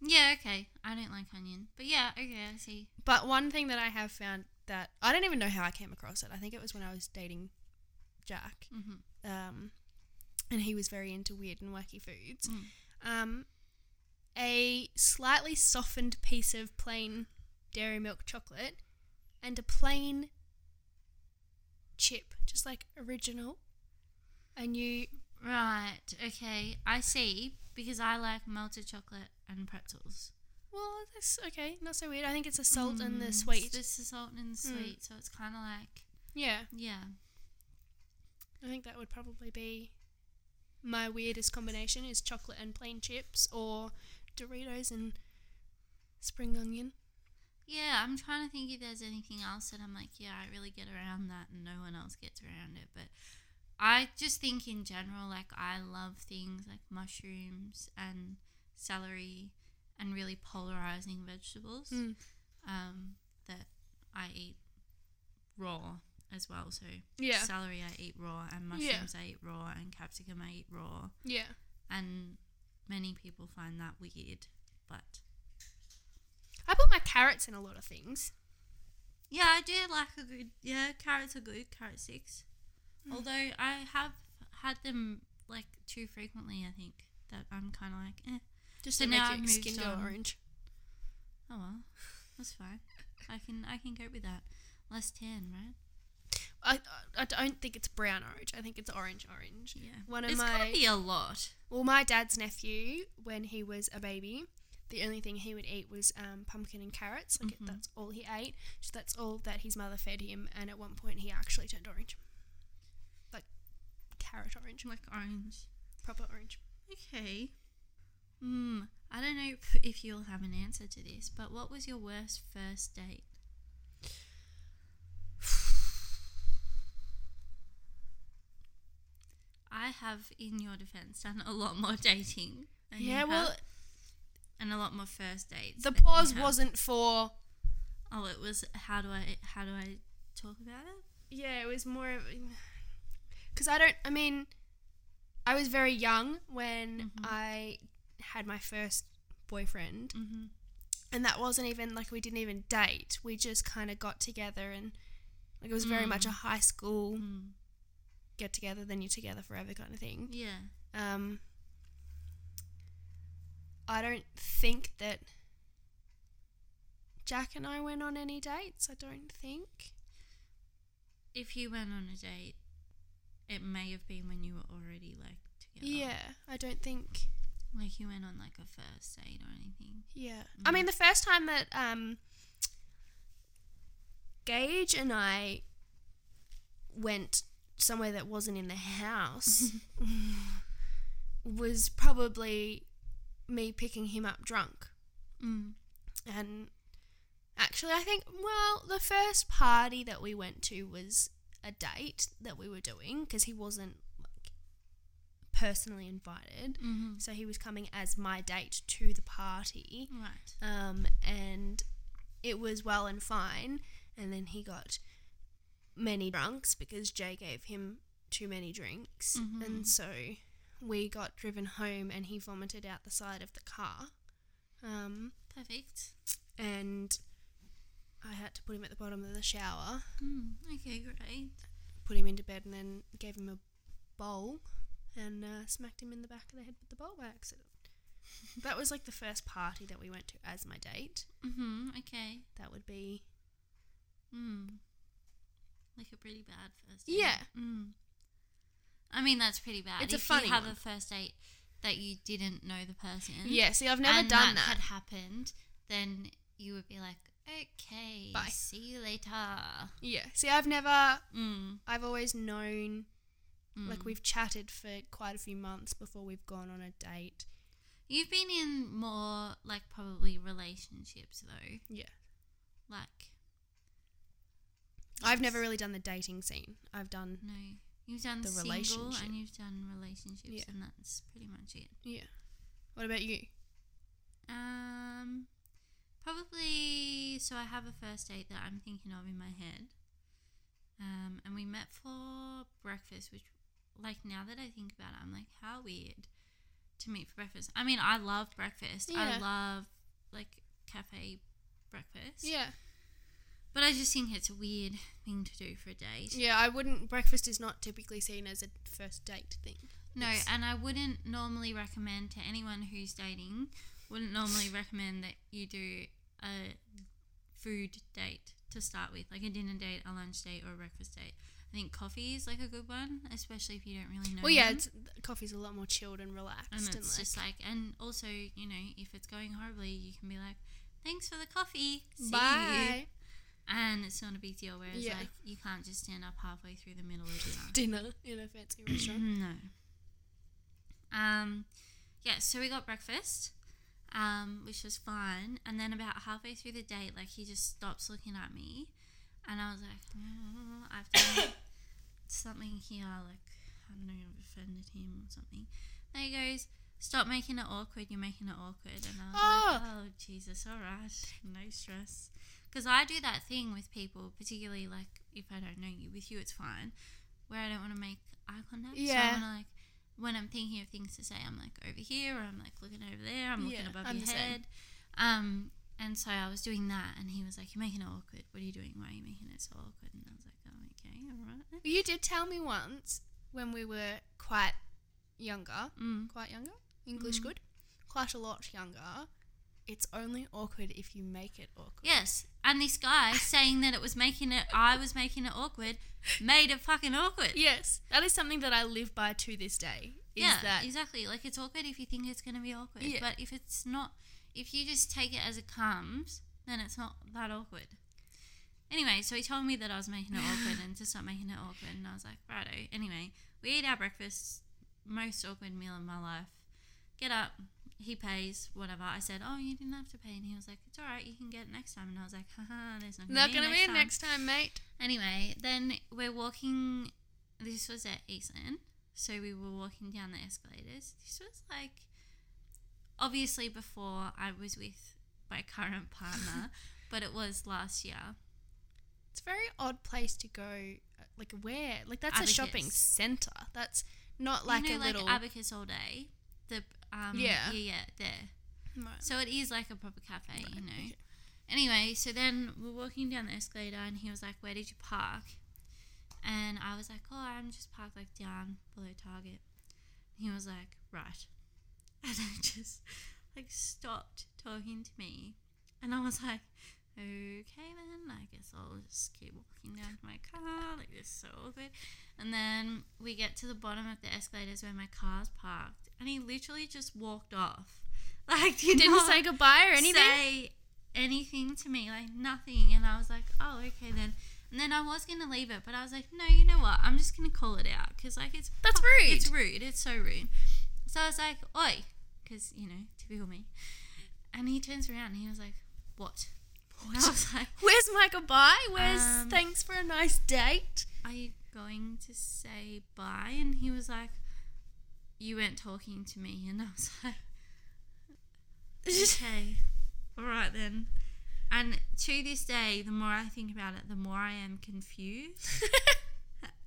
Yeah, okay. I don't like onion, but yeah, okay, I see. But one thing that I have found that I don't even know how I came across it. I think it was when I was dating Jack, hmm um, and he was very into weird and wacky foods. Mm. Um, a slightly softened piece of plain dairy milk chocolate and a plain chip, just like original. And you, Right. Okay, I see. Because I like melted chocolate and pretzels. well, that's okay, not so weird. I think it's the salt and the Mm, sweet. It's the salt and the Mm. sweet, so it's kind of like yeah, yeah. I think that would probably be my weirdest combination is chocolate and plain chips or Doritos and spring onion. Yeah, I'm trying to think if there's anything else that I'm like, yeah, I really get around that and no one else gets around it. But I just think in general, like, I love things like mushrooms and celery and really polarizing vegetables Mm. um, that I eat raw as well. So, Yeah, celery I eat raw, and mushrooms I eat raw, and capsicum I eat raw. yeah. And many people find that weird, but I put my carrots in a lot of things. Yeah, I do like a good. Yeah, carrots are good. Carrot sticks. Mm. Although I have had them like too frequently, I think that I'm kind of like, eh. Just So to now make your skin go orange. Oh well, that's fine. I can I can cope with that. Less tan, right? I, I don't think it's brown orange. I think it's orange orange. Yeah. One of it's my gotta be a lot. well, my dad's nephew when he was a baby, the only thing he would eat was um, pumpkin and carrots. Like Mhm. that's all he ate. So that's all that his mother fed him. And at one point, he actually turned orange, like carrot orange, Like orange. proper orange. Okay. Hmm. I don't know if you'll have an answer to this, but what was your worst first date? I have, in your defense, done a lot more dating. Yeah, have, well, and a lot more first dates. the pause wasn't for Oh, it was how do I how do I talk about it? Yeah, it was more of because I don't. I mean, I was very young when Mhm. I had my first boyfriend, Mm-hmm. and that wasn't even like we didn't even date. We just kind of got together, and like it was very much a high school Mm. Get together, then you're together forever kind of thing. Yeah. Um, I don't think that Jack and I went on any dates. I don't think. If you went on a date, it may have been when you were already like together. Yeah, I don't think. Like you went on like a first date or anything. Yeah. I mean, the first time that um, Gage and I went somewhere that wasn't in the house was probably me picking him up drunk. Mm. And actually, I think, well, the first party that we went to was a date that we were doing because he wasn't like personally invited. Mm-hmm. So he was coming as my date to the party. Right. Um, and it was well and fine. And then he got many drunks because Jay gave him too many drinks. Mhm. And so we got driven home and he vomited out the side of the car. Um, Perfect. and I had to put him at the bottom of the shower, Mm. Okay, great. put him into bed, and then gave him a bowl and uh, smacked him in the back of the head with the bowl by accident. that was like the first party that we went to as my date. Mm-hmm. Okay. That would be Mm. Like a pretty bad first date. Yeah. Mm. I mean, that's pretty bad. It's a if funny you have one. a first date that you didn't know the person. yeah. See, I've never done that, that. had happened, then you would be like, okay, Bye. see you later. Yeah. See, I've never. Mm. I've always known. Mm. Like we've chatted for quite a few months before we've gone on a date. You've been in more like probably relationships though. Yeah. Like I've never really done the dating scene. I've done no, you've done The single relationship. and you've done relationships, Yeah. and that's pretty much it. yeah. What about you? Um, probably. So I have a first date that I'm thinking of in my head. Um, and we met for breakfast, which, like, now that I think about it, I'm like, how weird to meet for breakfast. I mean, I love breakfast. Yeah. I love like cafe breakfast. Yeah. But I just think it's a weird thing to do for a date. Yeah, I wouldn't. Breakfast is not typically seen as a first date thing. No, It's- and I wouldn't normally recommend to anyone who's dating, wouldn't normally recommend that you do a food date to start with, like a dinner date, a lunch date, or a breakfast date. I think coffee is like a good one, especially if you don't really know. Well, yeah, coffee's a lot more chilled and relaxed. and And, it's like, just like, and also, you know, if it's going horribly, you can be like, "Thanks for the coffee, See you." And it's not a big deal. Whereas, Yeah. like, you can't just stand up halfway through the middle of dinner. dinner in a fancy restaurant. No. Um, yeah, so we got breakfast, um, which was fine. And then about halfway through the date, like he just stops looking at me, and I was like, "Oh, I've done something here. Like I don't know, I've offended him or something. Then he goes, "Stop making it awkward. You're making it awkward." And I was like, Oh. "Oh Jesus, all right, no stress." Because I do that thing with people, particularly like if I don't know you. With you, it's fine. Where I don't want to make eye contact. So I Yeah. want to like when I'm thinking of things to say, I'm like over here, or I'm like looking over there. I'm looking Yeah, above I'm your head. Um, and so I was doing that, and he was like, "You're making it awkward. What are you doing? Why are you making it so awkward?" And I was like, "Oh, okay, all right." You did tell me once when we were quite younger, Mm. quite younger, English Mm. good, quite a lot younger. It's only awkward if you make it awkward. Yes, and this guy saying that it was making it, I was making it awkward, made it fucking awkward. Yes, that is something that I live by to this day. Is yeah, that exactly. Like it's awkward if you think it's gonna be awkward, Yeah. but if it's not, if you just take it as it comes, then it's not that awkward. Anyway, so he told me that I was making it awkward and to stop making it awkward, and I was like, righto. Anyway, we eat our breakfast, most awkward meal of my life. Get up, he pays, whatever. I said, oh, you didn't have to pay, and he was like, it's all right, you can get it next time. And I was like, haha, there's not gonna not be, gonna next be time. next time, mate? Anyway, then we're walking. This was at Eastland, so we were walking down the escalators. This was like, obviously before I was with my current partner, but it was last year. It's a very odd place to go. Like where? Like that's Abacus. a shopping center. That's not like you know, a little. Abacus all day. The um Yeah. yeah yeah there. Right. So it is like a proper cafe, you know. okay. Anyway, so then we're walking down the escalator, and he was like, "Where did you park?" And I was like, "Oh, I'm just parked like down below Target." he was like, "Right," and I just like stopped talking to me, and I was like, "Okay, then I guess I'll just keep walking down to my car. Like this is so awkward." And then we get to the bottom of the escalators where my car's parked, and he literally just walked off. Like did Didn't say goodbye or anything. say anything to me, like nothing. And I was like, oh, okay then. And then I was gonna leave it, but I was like, no, you know what? I'm just gonna call it out because like it's That's rude. It's rude. It's so rude. So I was like, oi, because you know, typical me. And he turns around and he was like, what? And I was like, Where's my goodbye? Where's Um, thanks for a nice date? are you going to say bye? And he was like, you weren't talking to me. And I was like, okay, all right then. And to this day, the more I think about it, the more I am confused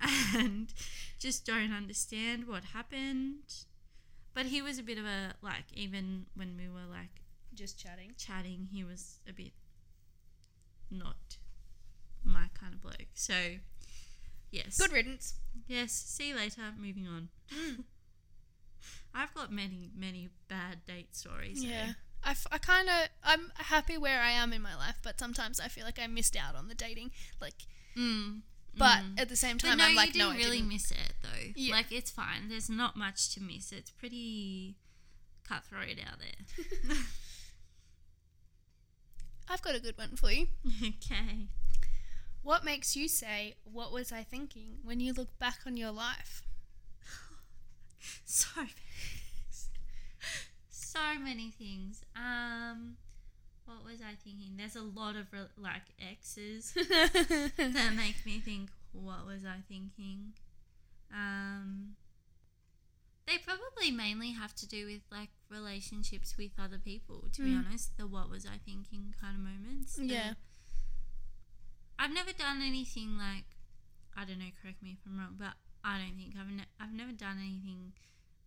and just don't understand what happened. But he was a bit of a like, even when we were like Just chatting. chatting, he was a bit not my kind of bloke. So, yes. Good riddance. Yes, see you later. Moving on. Mm. I've got many, many bad date stories. Yeah. I, f- I kind of I'm happy where I am in my life, but sometimes I feel like I missed out on the dating. Like, Mm, but mm. at the same time, no, I'm like, didn't no, I really didn't. miss it though. Yeah. Like it's fine. There's not much to miss. It's pretty cutthroat out there. I've got a good one for you. okay. What makes you say, "What was I thinking?" when you look back on your life? So many things. So many things. Um, what was I thinking? There's a lot of re- like exes that make me think, what was I thinking? Um, they probably mainly have to do with like relationships with other people, to be Mm. honest. The what was I thinking kind of moments. Yeah. I've never done anything like, I don't know, correct me if I'm wrong, but I don't think I've, ne- I've never done anything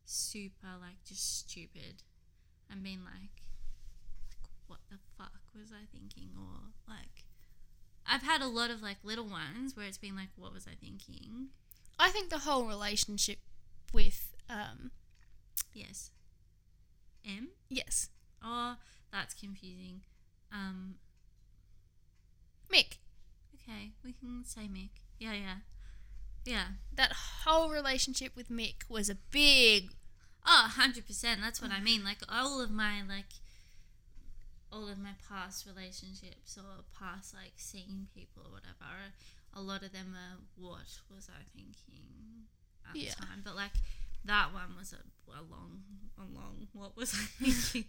super like just stupid and been like, like, what the fuck was I thinking? Or like, I've had a lot of like little ones where it's been like, what was I thinking? I think the whole relationship with, um, Yes. M? yes, Oh, that's confusing. Um, Mick. okay, we can say Mick. Yeah, yeah. Yeah. That whole relationship with Mick was a big. Oh, 100%. That's what I mean. Like, all of my, like, all of my past relationships or past, like, seeing people or whatever, a lot of them are what was I thinking at Yeah. the time. But, like, that one was a, a long, a long, what was I thinking?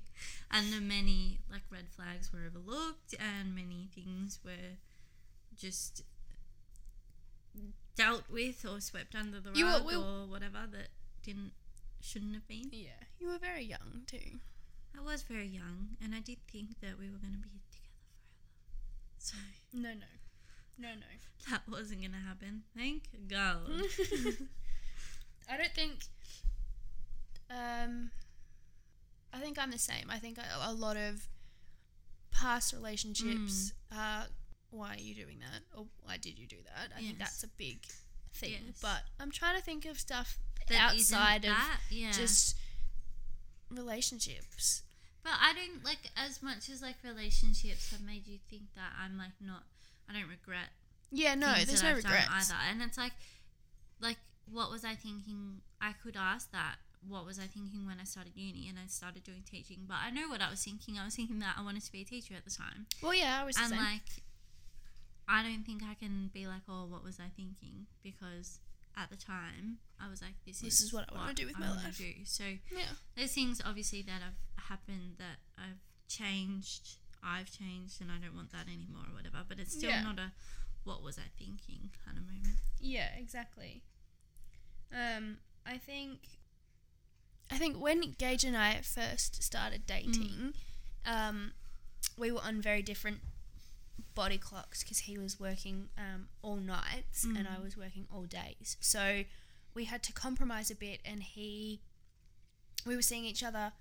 and the many, like, red flags were overlooked and many things were just dealt with or swept under the rug You were- we- or whatever that didn't shouldn't have been. Yeah, you were very young too. I was very young, and I did think that we were going to be together forever. So No, no, no, no. that wasn't going to happen. Thank God. I don't think. Um, I think I'm the same. I think a, a lot of past relationships are why are you doing that or why did you do that? I think that's a big thing. Yes. But I'm trying to think of stuff That outside of that, yeah. just relationships. But I don't like as much as like relationships have made you think that I'm like not. I don't regret Yeah, no, there's no I've regrets. either. And it's like, like, what was I thinking? I could ask that. What was I thinking when I started uni and I started doing teaching? But I know what I was thinking. I was thinking that I wanted to be a teacher at the time. Well, yeah, I was and like, I don't think I can be like, oh, what was I thinking? Because at the time, I was like, this, This is what I wanna do with my life. Do. So yeah. there's things obviously that have happened that I've changed. I've changed, and I don't want that anymore, or whatever. But it's still Yeah. not a what was I thinking kind of moment. Yeah, exactly. Um, I think I think when Gage and I first started dating, um, we were on very different body clocks because he was working um, all nights and I Mm. was working all days. So we had to compromise a bit, and he, we were seeing each other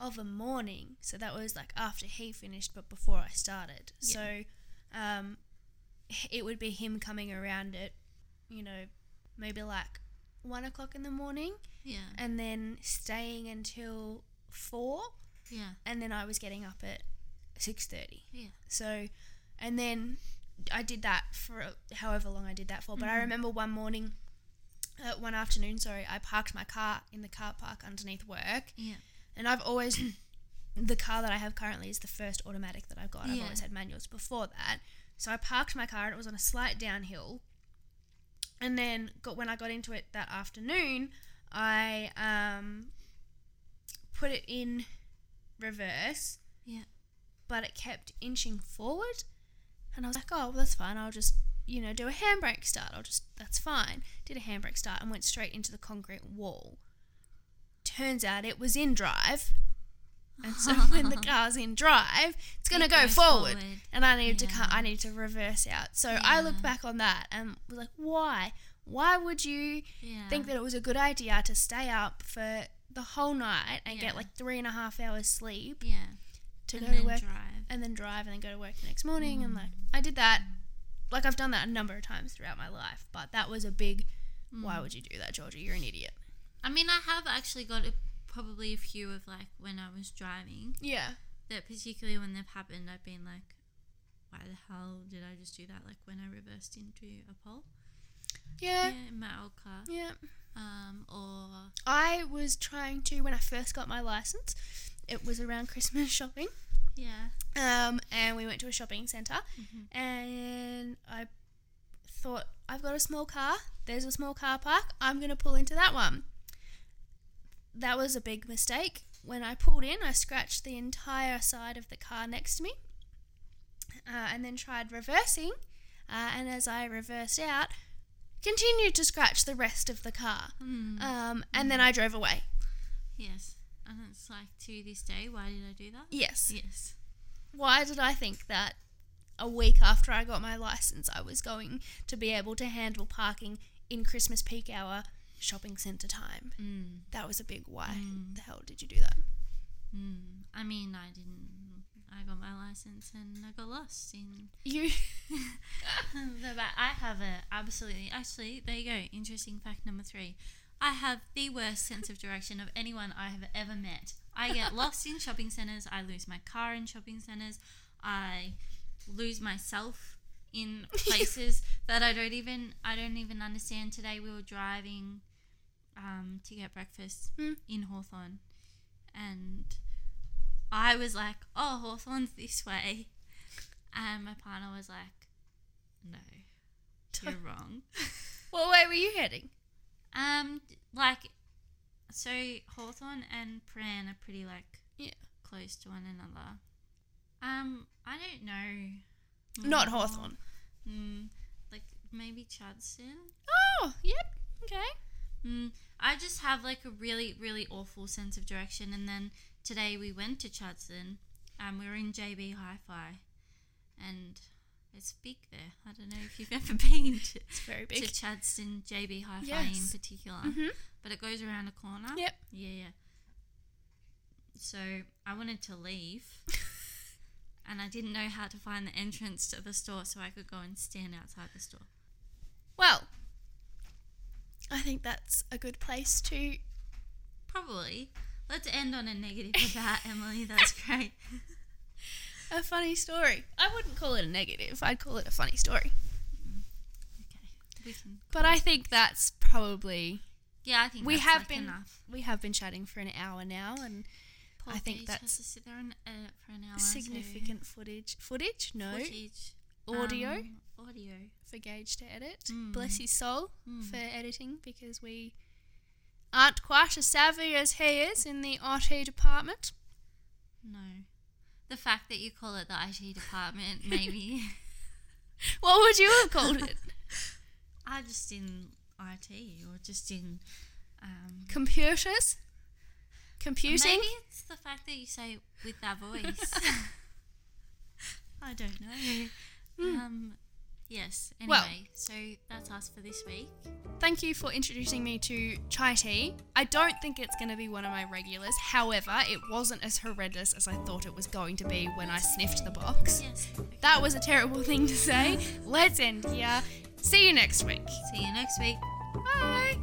of a morning. So that was like after he finished, but before I started. Yeah. So um, it would be him coming around at, you know, maybe like one o'clock in the morning, Yeah. and then staying until four Yeah. and then I was getting up at six thirty. Yeah. So, and then I did that for however long I did that for. But I Mhm. remember one morning, uh, one afternoon, sorry, I parked my car in the car park underneath work, Yeah. and I've always. The car that I have currently is the first automatic that I've got. I've Yeah. always had manuals before that. So I parked my car and it was on a slight downhill. And then got when I got into it that afternoon, I um, put it in reverse. Yeah. But it kept inching forward, and I was like, "Oh, well, that's fine. I'll just, you know, do a handbrake start. I'll just, that's fine." Did a handbrake start and went straight into the concrete wall. Turns out it was in drive, and so when the car's in drive, it's gonna go forward, forward. and I needed to, Yeah. cut, I needed to reverse out. So I look back on that and was like, "Why? Why would you?" Yeah. think that it was a good idea to stay up for the whole night and Yeah. get like three and a half hours sleep Yeah. To and go to work drive. and then drive and then go to work the next morning and Mm. like I did that like I've done that a number of times throughout my life but that was a big why Mm. would you do that Georgia you're an idiot I mean, I have actually got a, probably a few of like when I was driving yeah that particularly when they've happened, I've been like, why the hell did I just do that? Like when I reversed into a pole. yeah Yeah, in my old car. yeah Um, or I was trying to when I first got my license it was around Christmas shopping yeah. um, and we went to a shopping center Mhm. and I thought I've got a small car. There's a small car park. I'm going to pull into that one. That was a big mistake. When I pulled in, I scratched the entire side of the car next to me, uh, and then tried reversing. Uh, and as I reversed out, continued to scratch the rest of the car. Mm. Um, and then I drove away. yes. And it's like to this day, why did I do that? Yes. Yes. Why did I think that a week after I got my license, I was going to be able to handle parking in Christmas peak hour shopping centre time? Mm. That was a big why. Mm. The hell did you do that? Mm. I mean, I didn't. I got my license and I got lost in You. the back. I have a absolutely. Actually, there you go. Interesting fact number three. I have the worst sense of direction of anyone I have ever met. I get lost in shopping centers. I lose my car in shopping centers. I lose myself in places that I don't even. I don't even understand. Today we were driving um, to get breakfast Hmm. in Hawthorn, and I was like, "Oh, Hawthorn's this way," and my partner was like, "No, you're wrong." what way were you heading? Um, like, so Hawthorn and Prahran are pretty like Yeah. close to one another. Um, I don't know. Not Hawthorn. Mm, like maybe Chadstone. Oh, yep. Okay. Mm, I just have like a really, really awful sense of direction. And then today we went to Chadstone. Um, we were in JB Hi-Fi, and it's big there. I don't know if you've ever been to, It's very big. to big. Chadstone JB Hi-Fi Yes. in particular, Mhm. but it goes around a corner. Yep. Yeah, yeah. So I wanted to leave, and I didn't know how to find the entrance to the store, so I could go and stand outside the store. Well, I think that's a good place to. Probably. Let's end on a negative about Emily. That's great. A funny story. I wouldn't call it a negative. I'd call it a funny story. Okay. But I think that's probably Yeah, I think we that's, have like, been enough. we have been chatting for an hour now and Poor I think Paige that's to sit there and edit for an hour. so significant footage. Footage? No. footage, Audio um, audio. for Gage to edit. Mm. Bless his soul Mm. for editing because we aren't quite as savvy as he is in the IT department. No, the fact that you call it the IT department, maybe. What would you have called it? I just in IT or just in. Um, Computers? Computing? Maybe it's the fact that you say it with that voice. I don't know. Um, yes. Anyway, Well- so that's us for this week. Thank you for introducing me to chai tea. I don't think it's going to be one of my regulars. However, it wasn't as horrendous as I thought it was going to be when I sniffed the box. Yes. That was a terrible thing to say. Let's end here. See you next week. See you next week. Bye.